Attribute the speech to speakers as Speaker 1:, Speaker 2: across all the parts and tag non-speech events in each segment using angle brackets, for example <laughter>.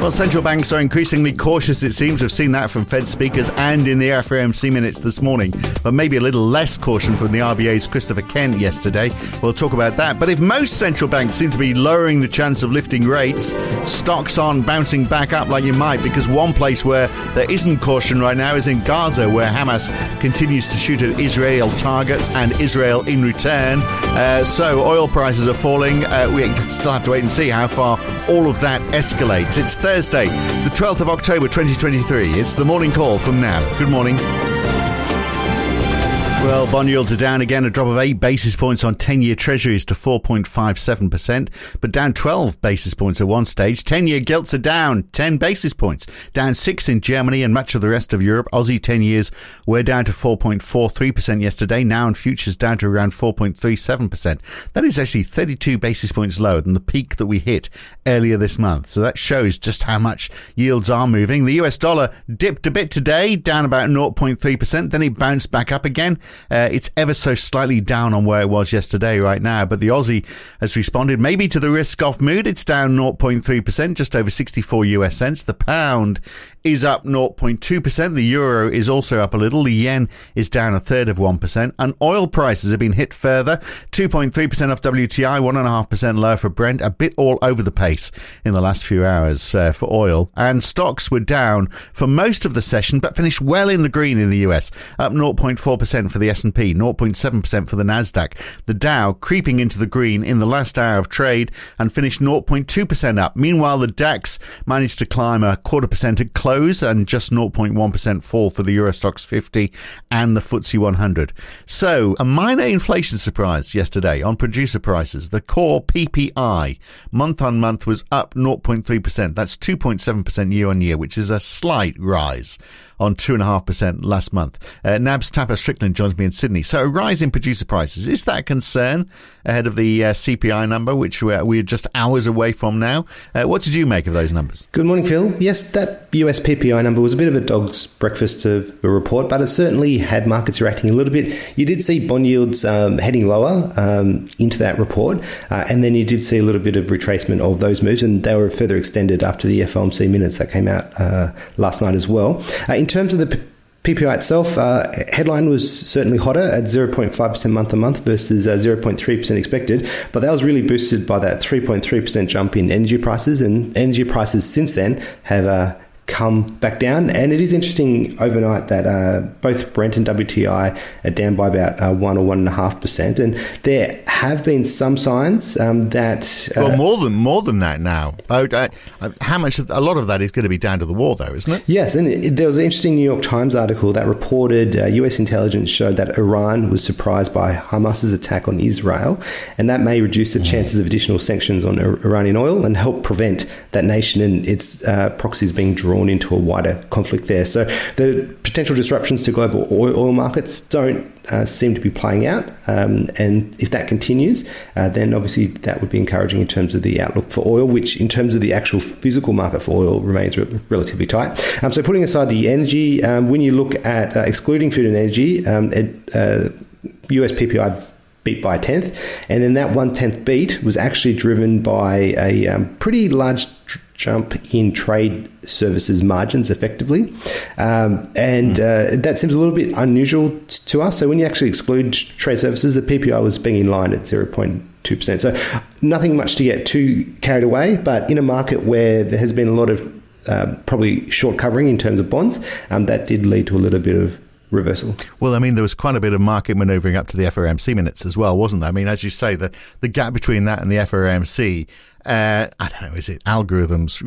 Speaker 1: Well, central banks are increasingly cautious, it seems. We've seen that from Fed speakers and in the FOMC minutes this morning, but maybe a little less caution from the RBA's Christopher Kent yesterday. We'll talk about that. But if most central banks seem to be lowering the chance of lifting rates, stocks aren't bouncing back up like you might, because one place where there isn't caution right now is in Gaza, where Hamas continues to shoot at Israel targets and Israel in return. Uh, so oil prices are falling. Uh, we still have to wait and see how far all of that escalates. It's Thursday, the 12th of October 2023. It's the morning call from NAB. Good morning. Well, bond yields are down again, a drop of 8 basis points on 10 year treasuries to 4.57%, but down 12 basis points at one stage. 10 year gilts are down 10 basis points, down 6 in Germany and much of the rest of Europe. Aussie 10 years were down to 4.43% yesterday, now in futures down to around 4.37%. That is actually 32 basis points lower than the peak that we hit earlier this month. So that shows just how much yields are moving. The US dollar dipped a bit today, down about 0.3%, then it bounced back up again. Uh, it's ever so slightly down on where it was yesterday right now, but the Aussie has responded maybe to the risk off mood. It's down 0.3%, just over 64 US cents. The pound is up 0.2%. The euro is also up a little. The yen is down a third of 1%. And oil prices have been hit further 2.3% off WTI, 1.5% lower for Brent, a bit all over the pace in the last few hours uh, for oil. And stocks were down for most of the session, but finished well in the green in the US, up 0.4% for the S&P, 0.7% for the Nasdaq. The Dow creeping into the green in the last hour of trade and finished 0.2% up. Meanwhile, the DAX managed to climb a quarter percent at close and just 0.1% fall for the Euro Stoxx 50 and the FTSE 100. So, a minor inflation surprise yesterday on producer prices. The core PPI month on month was up 0.3%. That's 2.7% year on year, which is a slight rise on 2.5% last month. Uh, NAB's Tapas Strickland joins me in Sydney. So, a rise in producer prices. Is that a concern ahead of the uh, CPI number, which we're, we're, just hours away from now? Uh, what did you make of those numbers?
Speaker 2: Good morning, Phil. Yes, that US PPI number was a bit of a dog's breakfast of a report, but it certainly had markets reacting a little bit. You did see bond yields um, heading lower um, into that report, uh, and then you did see a little bit of retracement of those moves, and they were further extended after the FOMC minutes that came out uh, last night as well. Uh, in terms of the PPI itself, uh, headline was certainly hotter at 0.5% month on month versus uh, 0.3% expected, but that was really boosted by that 3.3% jump in energy prices, and energy prices since then have uh, come back down. And it is interesting overnight that uh, both Brent and WTI are down by about uh, one or one and a half percent, and there have been some signs um, that
Speaker 1: uh, well, more than more than that now. Uh, how much? Of, a lot of that is going to be down to the war, though, isn't it?
Speaker 2: Yes, and it, there was an interesting New York Times article that reported U.S. Uh, intelligence showed that Iran was surprised by Hamas's attack on Israel, and that may reduce the chances of additional sanctions on Iranian oil and help prevent that nation and its uh, proxies being drawn drawn into a wider conflict there. So the potential disruptions to global oil markets don't uh, seem to be playing out. Um, and if that continues, uh, then obviously that would be encouraging in terms of the outlook for oil, which in terms of the actual physical market for oil remains re- relatively tight. Um, so putting aside the energy, um, when you look at uh, excluding food and energy, um, it, US uh, PPI beat by a tenth, and then that one tenth beat was actually driven by a um, pretty large tr- jump in trade services margins effectively. Um, and mm. uh, that seems a little bit unusual t- to us. So when you actually exclude trade services, the PPI was being in line at 0.2%. So nothing much to get too carried away, but in a market where there has been a lot of uh, probably short covering in terms of bonds, um, that did lead to a little bit of reversal.
Speaker 1: Well, I mean, there was quite a bit of market manoeuvring up to the FOMC minutes as well, wasn't there? I mean, as you say, the, the gap between that and the FOMC uh, I don't know, is it algorithms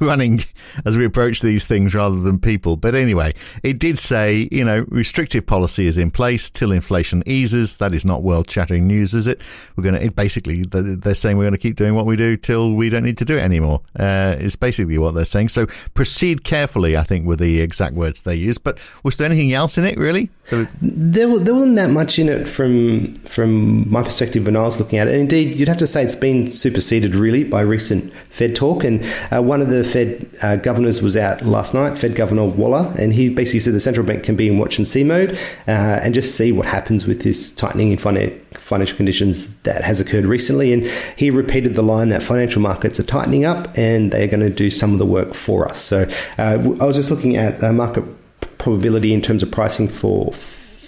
Speaker 1: <laughs> running as we approach these things rather than people? But anyway, it did say, you know, restrictive policy is in place till inflation eases. That is not world chattering news, is it? We're going to, basically, they're saying we're going to keep doing what we do till we don't need to do it anymore. Uh, is basically what they're saying. So proceed carefully, I think, were the exact words they used. But was there anything else in it, really?
Speaker 2: There, there wasn't that much in it from, from my perspective when I was looking at it. And indeed, you'd have to say it's been superseded, really by recent Fed talk. And uh, one of the Fed uh, governors was out last night, Fed Governor Waller, and he basically said the central bank can be in watch and see mode uh, and just see what happens with this tightening in finance financial conditions that has occurred recently. And he repeated the line that financial markets are tightening up and they're going to do some of the work for us. So uh, I was just looking at uh, market probability in terms of pricing for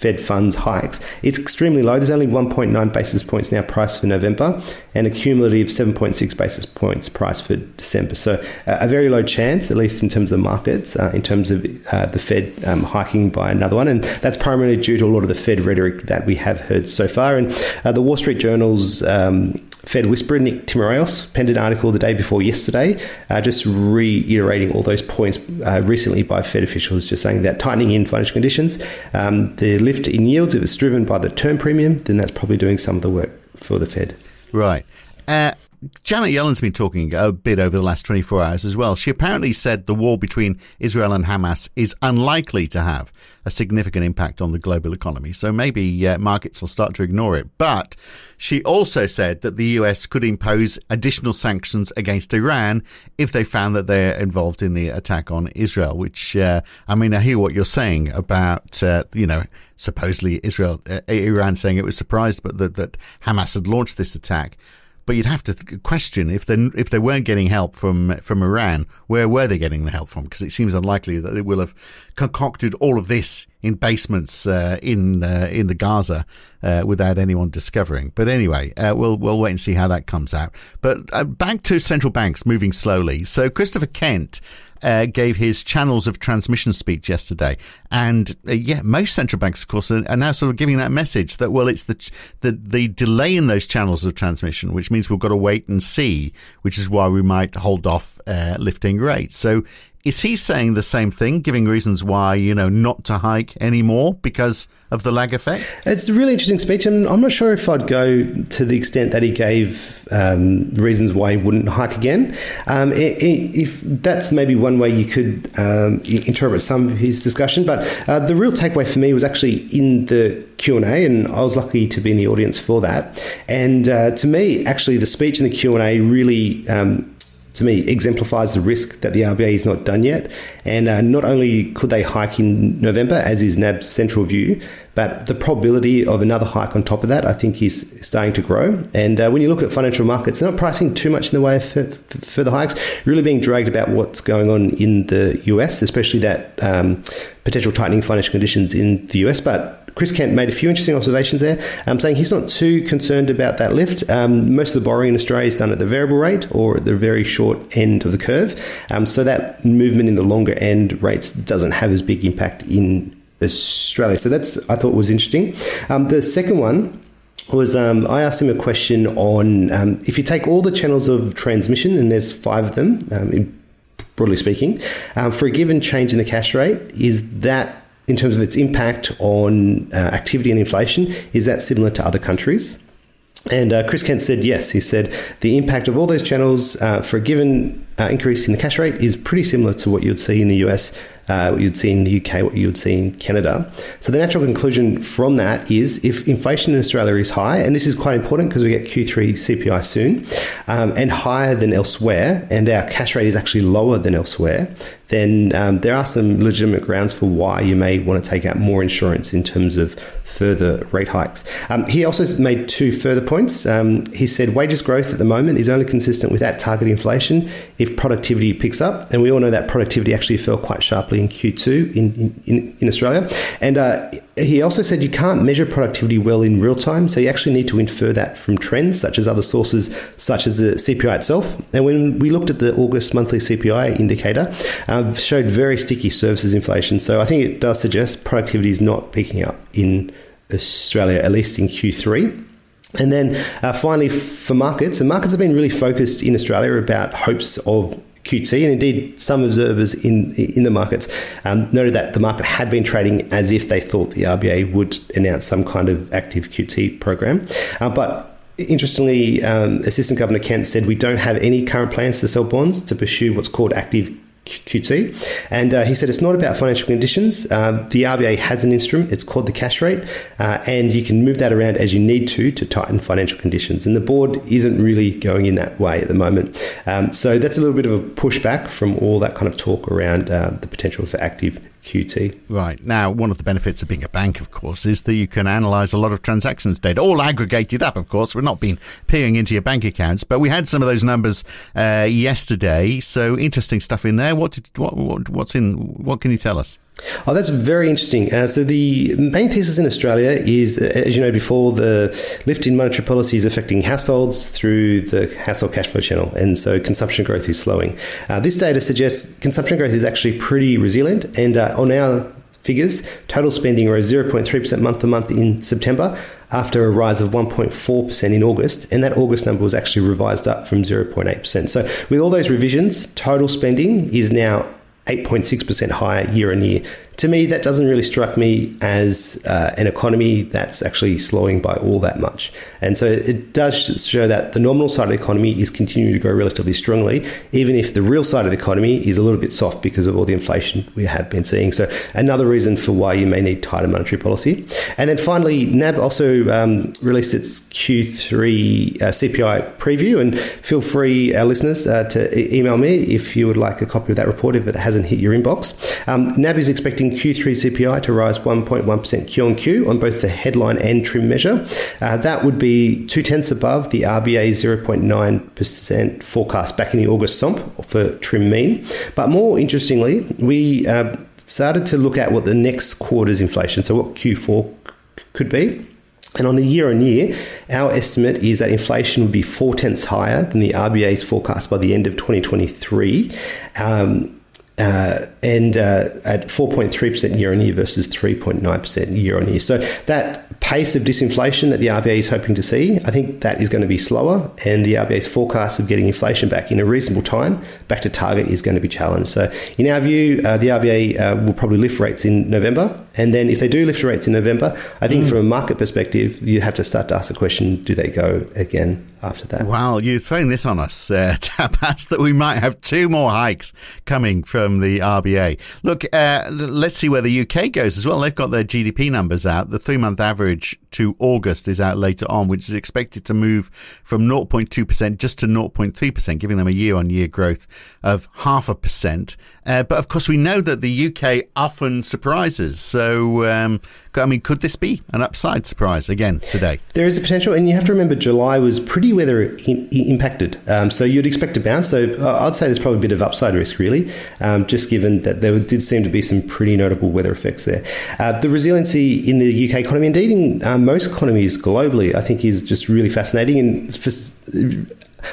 Speaker 2: Fed funds hikes. It's extremely low. There's only 1.9 basis points now priced for November and a cumulative 7.6 basis points priced for December. So uh, a very low chance, at least in terms of markets, uh, in terms of uh, the Fed um, hiking by another one. And that's primarily due to a lot of the Fed rhetoric that we have heard so far. And uh, the Wall Street Journal's um, Fed Whisperer Nick Timiraos penned an article the day before yesterday, uh, just reiterating all those points uh, recently by Fed officials, just saying that tightening in financial conditions, um, the lift in yields, if it's driven by the term premium, then that's probably doing some of the work for the Fed.
Speaker 1: Right. Uh, Janet Yellen's been talking a bit over the last 24 hours as well. She apparently said the war between Israel and Hamas is unlikely to have a significant impact on the global economy. So maybe uh, markets will start to ignore it. But she also said that the US could impose additional sanctions against Iran if they found that they're involved in the attack on Israel, which, uh, I mean, I hear what you're saying about, uh, you know, supposedly Israel, uh, Iran saying it was surprised, but that, that Hamas had launched this attack. But you'd have to question if they if they weren't getting help from from Iran, where were they getting the help from? Because it seems unlikely that they will have concocted all of this in basements uh, in uh, in the Gaza uh, without anyone discovering. But anyway, uh, we'll we'll wait and see how that comes out. But uh, back to central banks moving slowly. So Christopher Kent uh, gave his channels of transmission speech yesterday, and yeah, most central banks, of course, are, are, now sort of giving that message that well, it's the the the delay in those channels of transmission, which means we've got to wait and see, which is why we might hold off lifting rates. So is he saying the same thing, giving reasons why, you know, not to hike anymore because of the lag effect?
Speaker 2: It's a really interesting speech, and I'm not sure if I'd go to the extent that he gave um, reasons why he wouldn't hike again. Um, it, it, if that's maybe one way you could um, interpret some of his discussion, but uh, the real takeaway for me was actually in the Q and I was lucky to be in the audience for that. And uh, to me, actually, the speech in the Q and A really um, to me exemplifies the risk that the RBA is not done yet. And uh, not only could they hike in November, as is NAB's central view, but the probability of another hike on top of that, I think, is starting to grow. And uh, when you look at financial markets, they're not pricing too much in the way of further hikes, really being dragged about what's going on in the US, especially that um, potential tightening financial conditions in the US. But Chris Kent made a few interesting observations there, um, saying he's not too concerned about that lift. Um, most of the borrowing in Australia is done at the variable rate or at the very short end of the curve. Um, so that movement in the longer end rates doesn't have as big impact in Australia. So that's, I thought, was interesting. Um, the second one was um, I asked him a question on um, if you take all the channels of transmission, and there's five of them, um, broadly speaking, um, for a given change in the cash rate, is that in terms of its impact on uh, activity and inflation, is that similar to other countries? And uh, Chris Kent said yes. He said the impact of all those channels uh, for a given uh, increase in the cash rate is pretty similar to what you'd see in the US, uh, you'd see in the UK, what you'd see in Canada. So the natural conclusion from that is if inflation in Australia is high, and this is quite important because we get Q3 CPI soon, um, and higher than elsewhere, and our cash rate is actually lower than elsewhere, then um, there are some legitimate grounds for why you may want to take out more insurance in terms of further rate hikes. Um, he also made two further points. Um, he said wages growth at the moment is only consistent with at target inflation if productivity picks up, and we all know that productivity actually fell quite sharply in Q2 in, in, in Australia. And uh, he also said you can't measure productivity well in real time, so you actually need to infer that from trends such as other sources, such as the CPI itself. And when we looked at the August monthly CPI indicator, uh, showed very sticky services inflation. So I think it does suggest productivity is not picking up in Australia, at least in Q3. And then uh, finally, for markets, and markets have been really focused in Australia about hopes of QT, and indeed some observers in in the markets um, noted that the market had been trading as if they thought the RBA would announce some kind of active QT program, uh, but. Interestingly, um, Assistant Governor Kent said we don't have any current plans to sell bonds to pursue what's called active QT. And uh, he said it's not about financial conditions. Um, the RBA has an instrument, it's called the cash rate, uh, and you can move that around as you need to to tighten financial conditions. And the board isn't really going in that way at the moment. Um, so that's a little bit of a pushback from all that kind of talk around uh, the potential for active QT.
Speaker 1: Right. Now, one of the benefits of being a bank, of course, is that you can analyze a lot of transactions data, all aggregated up, of course. We're not been peering into your bank accounts, but we had some of those numbers uh, yesterday. So interesting stuff in there. What, did, what, what, what's in, what can you tell us?
Speaker 2: Oh, that's very interesting. Uh, so the main thesis in Australia is, uh, as you know before, the lift in monetary policy is affecting households through the household cash flow channel, and so consumption growth is slowing. Uh, this data suggests consumption growth is actually pretty resilient, and uh, on our figures, total spending rose 0.3% month to month in September after a rise of 1.4% in August, and that August number was actually revised up from 0.8%. So, with all those revisions, total spending is now 8.6% higher year on year to me, that doesn't really strike me as uh, an economy that's actually slowing by all that much. And so it does show that the nominal side of the economy is continuing to grow relatively strongly, even if the real side of the economy is a little bit soft because of all the inflation we have been seeing. So another reason for why you may need tighter monetary policy. And then finally, NAB also um, released its Q3 uh, CPI preview. And feel free, our listeners, uh, to e- email me if you would like a copy of that report if it hasn't hit your inbox. Um, NAB is expecting Q3 CPI to rise 1.1% Q on Q on both the headline and trim measure. Uh, that would be two tenths above the RBA's 0.9% forecast back in the August SOMP for trim mean. But more interestingly, we uh, started to look at what the next quarter's inflation, so what Q4 could be. And on the year on year, our estimate is that inflation would be four tenths higher than the RBA's forecast by the end of 2023. Um, uh, and uh, at 4.3% year on year versus 3.9% year on year. So that pace of disinflation that the RBA is hoping to see, I think that is going to be slower, and the RBA's forecast of getting inflation back in a reasonable time back to target is going to be challenged. So, in our view, uh, the RBA uh, will probably lift rates in November, and then if they do lift rates in November, I think mm. from a market perspective, you have to start to ask the question: Do they go again after that.
Speaker 1: Wow, you're throwing this on us, uh, <laughs> Tapas, that we might have two more hikes coming from the RBA. Look, uh, let's see where the UK goes as well. They've got their GDP numbers out. The three month average to August is out later on, which is expected to move from 0.2% just to 0.3%, giving them a year on year growth of half a percent. Uh, but of course, we know that the UK often surprises. So, um, I mean, could this be an upside surprise again today?
Speaker 2: There is a potential, and you have to remember July was pretty weather in, impacted. Um, so you'd expect a bounce. So uh, I'd say there's probably a bit of upside risk, really, um, just given that there did seem to be some pretty notable weather effects there. Uh, the resiliency in the UK economy, indeed in um, most economies globally, I think is just really fascinating. And for,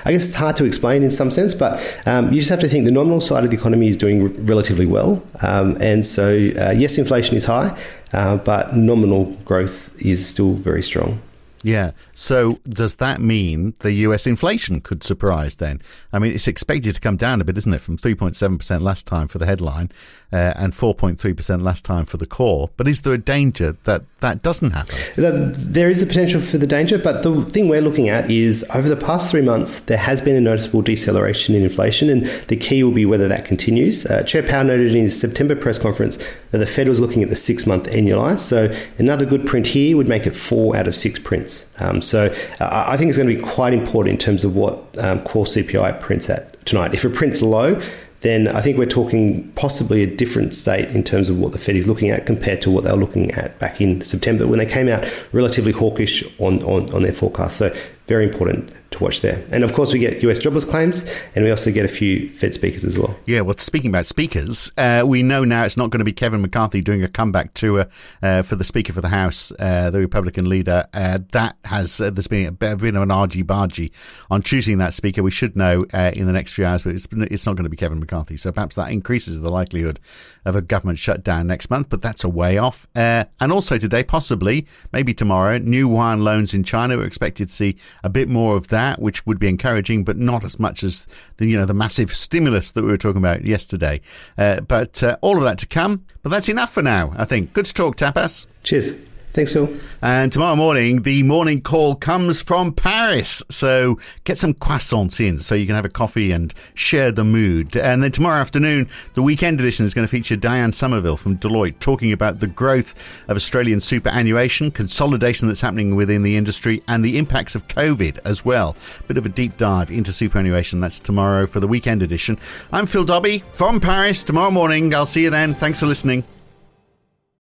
Speaker 2: I guess it's hard to explain in some sense, but um, you just have to think the nominal side of the economy is doing r- relatively well. Um, and so, uh, yes, inflation is high, uh, but nominal growth is still very strong.
Speaker 1: Yeah. So does that mean the US inflation could surprise then? I mean, it's expected to come down a bit, isn't it, from 3.7% last time for the headline uh, and 4.3% last time for the core. But is there a danger that that doesn't happen?
Speaker 2: There is a potential for the danger, but the thing we're looking at is over the past three months, there has been a noticeable deceleration in inflation, and the key will be whether that continues. Uh, Chair Powell noted in his September press conference that the Fed was looking at the six month annualized. So another good print here would make it four out of six prints. Um, so uh, I think it's going to be quite important in terms of what um, core CPI prints at tonight. If it prints low, then I think we're talking possibly a different state in terms of what the Fed is looking at compared to what they were looking at back in September when they came out relatively hawkish on, on, on their forecast. So very important to watch there. And of course, we get US jobless claims, and we also get a few Fed speakers as well.
Speaker 1: Yeah, well, speaking about speakers, uh, we know now it's not going to be Kevin McCarthy doing a comeback tour uh, for the Speaker for the House, uh, the Republican leader. Uh, that has uh, there's been a bit of an argy bargy on choosing that Speaker. We should know uh, in the next few hours, but it's, it's not going to be Kevin McCarthy. So perhaps that increases the likelihood of a government shutdown next month, but that's a way off. and also today, possibly, maybe tomorrow, new yuan loans in China. We're expected to see a bit more of that, which would be encouraging, but not as much as the you know the massive stimulus that we were talking about yesterday. Uh, but uh, all of that to come. But that's enough for now. I think. Good to talk, Tapas.
Speaker 2: Cheers. Thanks, Phil.
Speaker 1: And tomorrow morning, the morning call comes from Paris. So get some croissants in so you can have a coffee and share the mood. And then tomorrow afternoon, the weekend edition is going to feature Diane Somerville from Deloitte talking about the growth of Australian superannuation, consolidation that's happening within the industry, and the impacts of COVID as well. Bit of a deep dive into superannuation. That's tomorrow for the weekend edition. I'm Phil Dobbie from Paris. Tomorrow morning, I'll see you then. Thanks for listening.